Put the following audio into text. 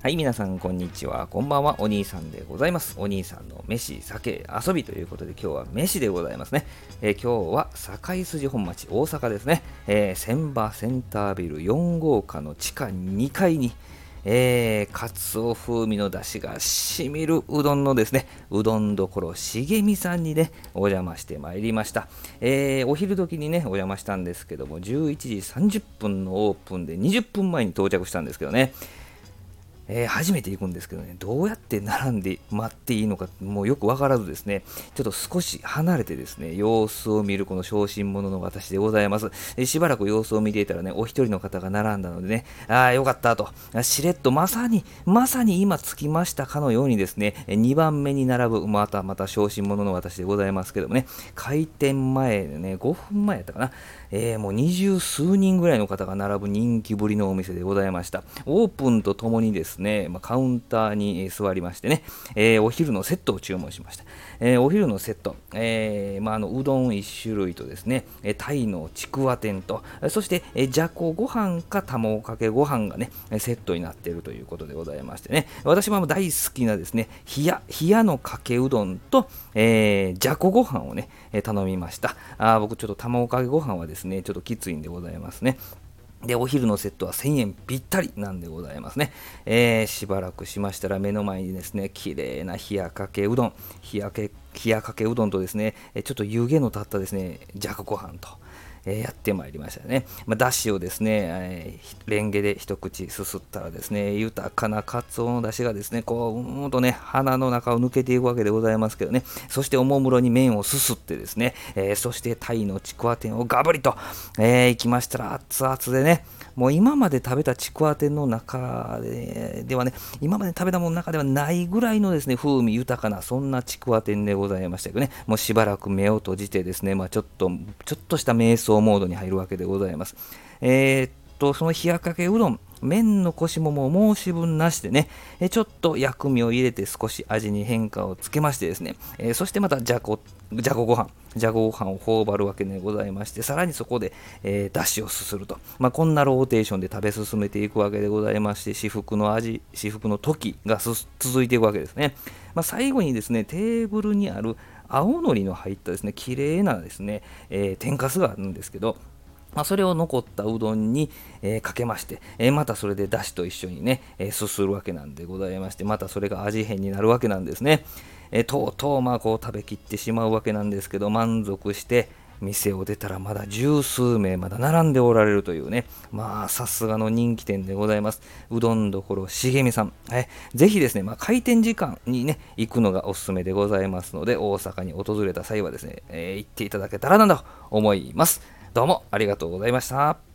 はい、皆さん、こんにちは。こんばんは。お兄さんでございます。お兄さんの飯、酒、遊びということで、今日は飯でございますね。えー、今日は堺筋本町、大阪ですね。えー、千葉センタービル4号館の地下2階に、えー、かつお風味の出汁がしみるうどんのですね、うどんどころ茂みさんにね、お邪魔してまいりました。えー、お昼時にね、お邪魔したんですけども、11時30分のオープンで20分前に到着したんですけどね、えー、初めて行くんですけどね、どうやって並んで待っていいのか、もうよくわからずですね、ちょっと少し離れてですね、様子を見るこの小心者の私でございます。えー、しばらく様子を見ていたらね、お一人の方が並んだのでね、ああ、よかったと、しれっとまさに、まさに今着きましたかのようにですね、2番目に並ぶ、またまた小心者の私でございますけどもね、開店前でね、5分前やったかな、えー、もう二十数人ぐらいの方が並ぶ人気ぶりのお店でございました。オープンとともにですね、ねまあ、カウンターに座りましてね、えー、お昼のセットを注文しました。えー、お昼のセット、えーまあ、あのうどん1種類とですねえ、タイのちくわ天と、そして、えじゃこご飯か卵かけご飯がね、セットになっているということでございましてね、私も大好きなですね、冷や、冷やのかけうどんと、えー、じゃこご飯をね、頼みました。あ僕ちょっと卵かけご飯はですね、ちょっときついんでございますね。で、お昼のセットは1000円ぴったりなんでございますね。えー、しばらくしましたら目の前にですね、綺麗な冷やかけうどん、冷やけ冷やかけうどんとですね、ちょっと湯気の立ったですね、じゃこご飯と。えやってまいりましたね。まあ、だしをですね、えー、レンゲで一口すすったらですね、豊かなかつおのだしがですね、こう、うんとね、鼻の中を抜けていくわけでございますけどね、そしておもむろに麺をすすってですね、えー、そしてタイのちくわ天をガブリと、えー、いきましたら熱々でね、もう今まで食べたちくわ天の中でではね、今まで食べたものの中ではないぐらいのですね、風味豊かな、そんなちくわ天でございましたけどね、もうしばらく目を閉じてですね、まあ、ちょっと、ちょっとした瞑想モードに入るわけでございます。えー、っと、その冷やかけうどん、麺の腰ももう申し分なしでね、えちょっと薬味を入れて少し味に変化をつけましてですね、えそしてまたじゃこ、じゃこご飯、じゃこご飯を頬張るわけでございまして、さらにそこで、えー、だしをすすると。まあ、こんなローテーションで食べ進めていくわけでございまして、至福の味、至福の時が続いていくわけですね。まあ、最後にですね、テーブルにある青のりの入ったですね、綺麗なですね、えー、天かすがあるんですけど、まあ、それを残ったうどんに、えー、かけまして、えー、またそれでだしと一緒にね、えー、すするわけなんでございまして、またそれが味変になるわけなんですね。えとうとうまあこう食べきってしまうわけなんですけど、満足して、店を出たらまだ十数名まだ並んでおられるというね、まあさすがの人気店でございます。うどんどころしげみさん。えぜひですね、まあ、開店時間にね、行くのがおすすめでございますので、大阪に訪れた際はですね、えー、行っていただけたらなと思います。どうもありがとうございました。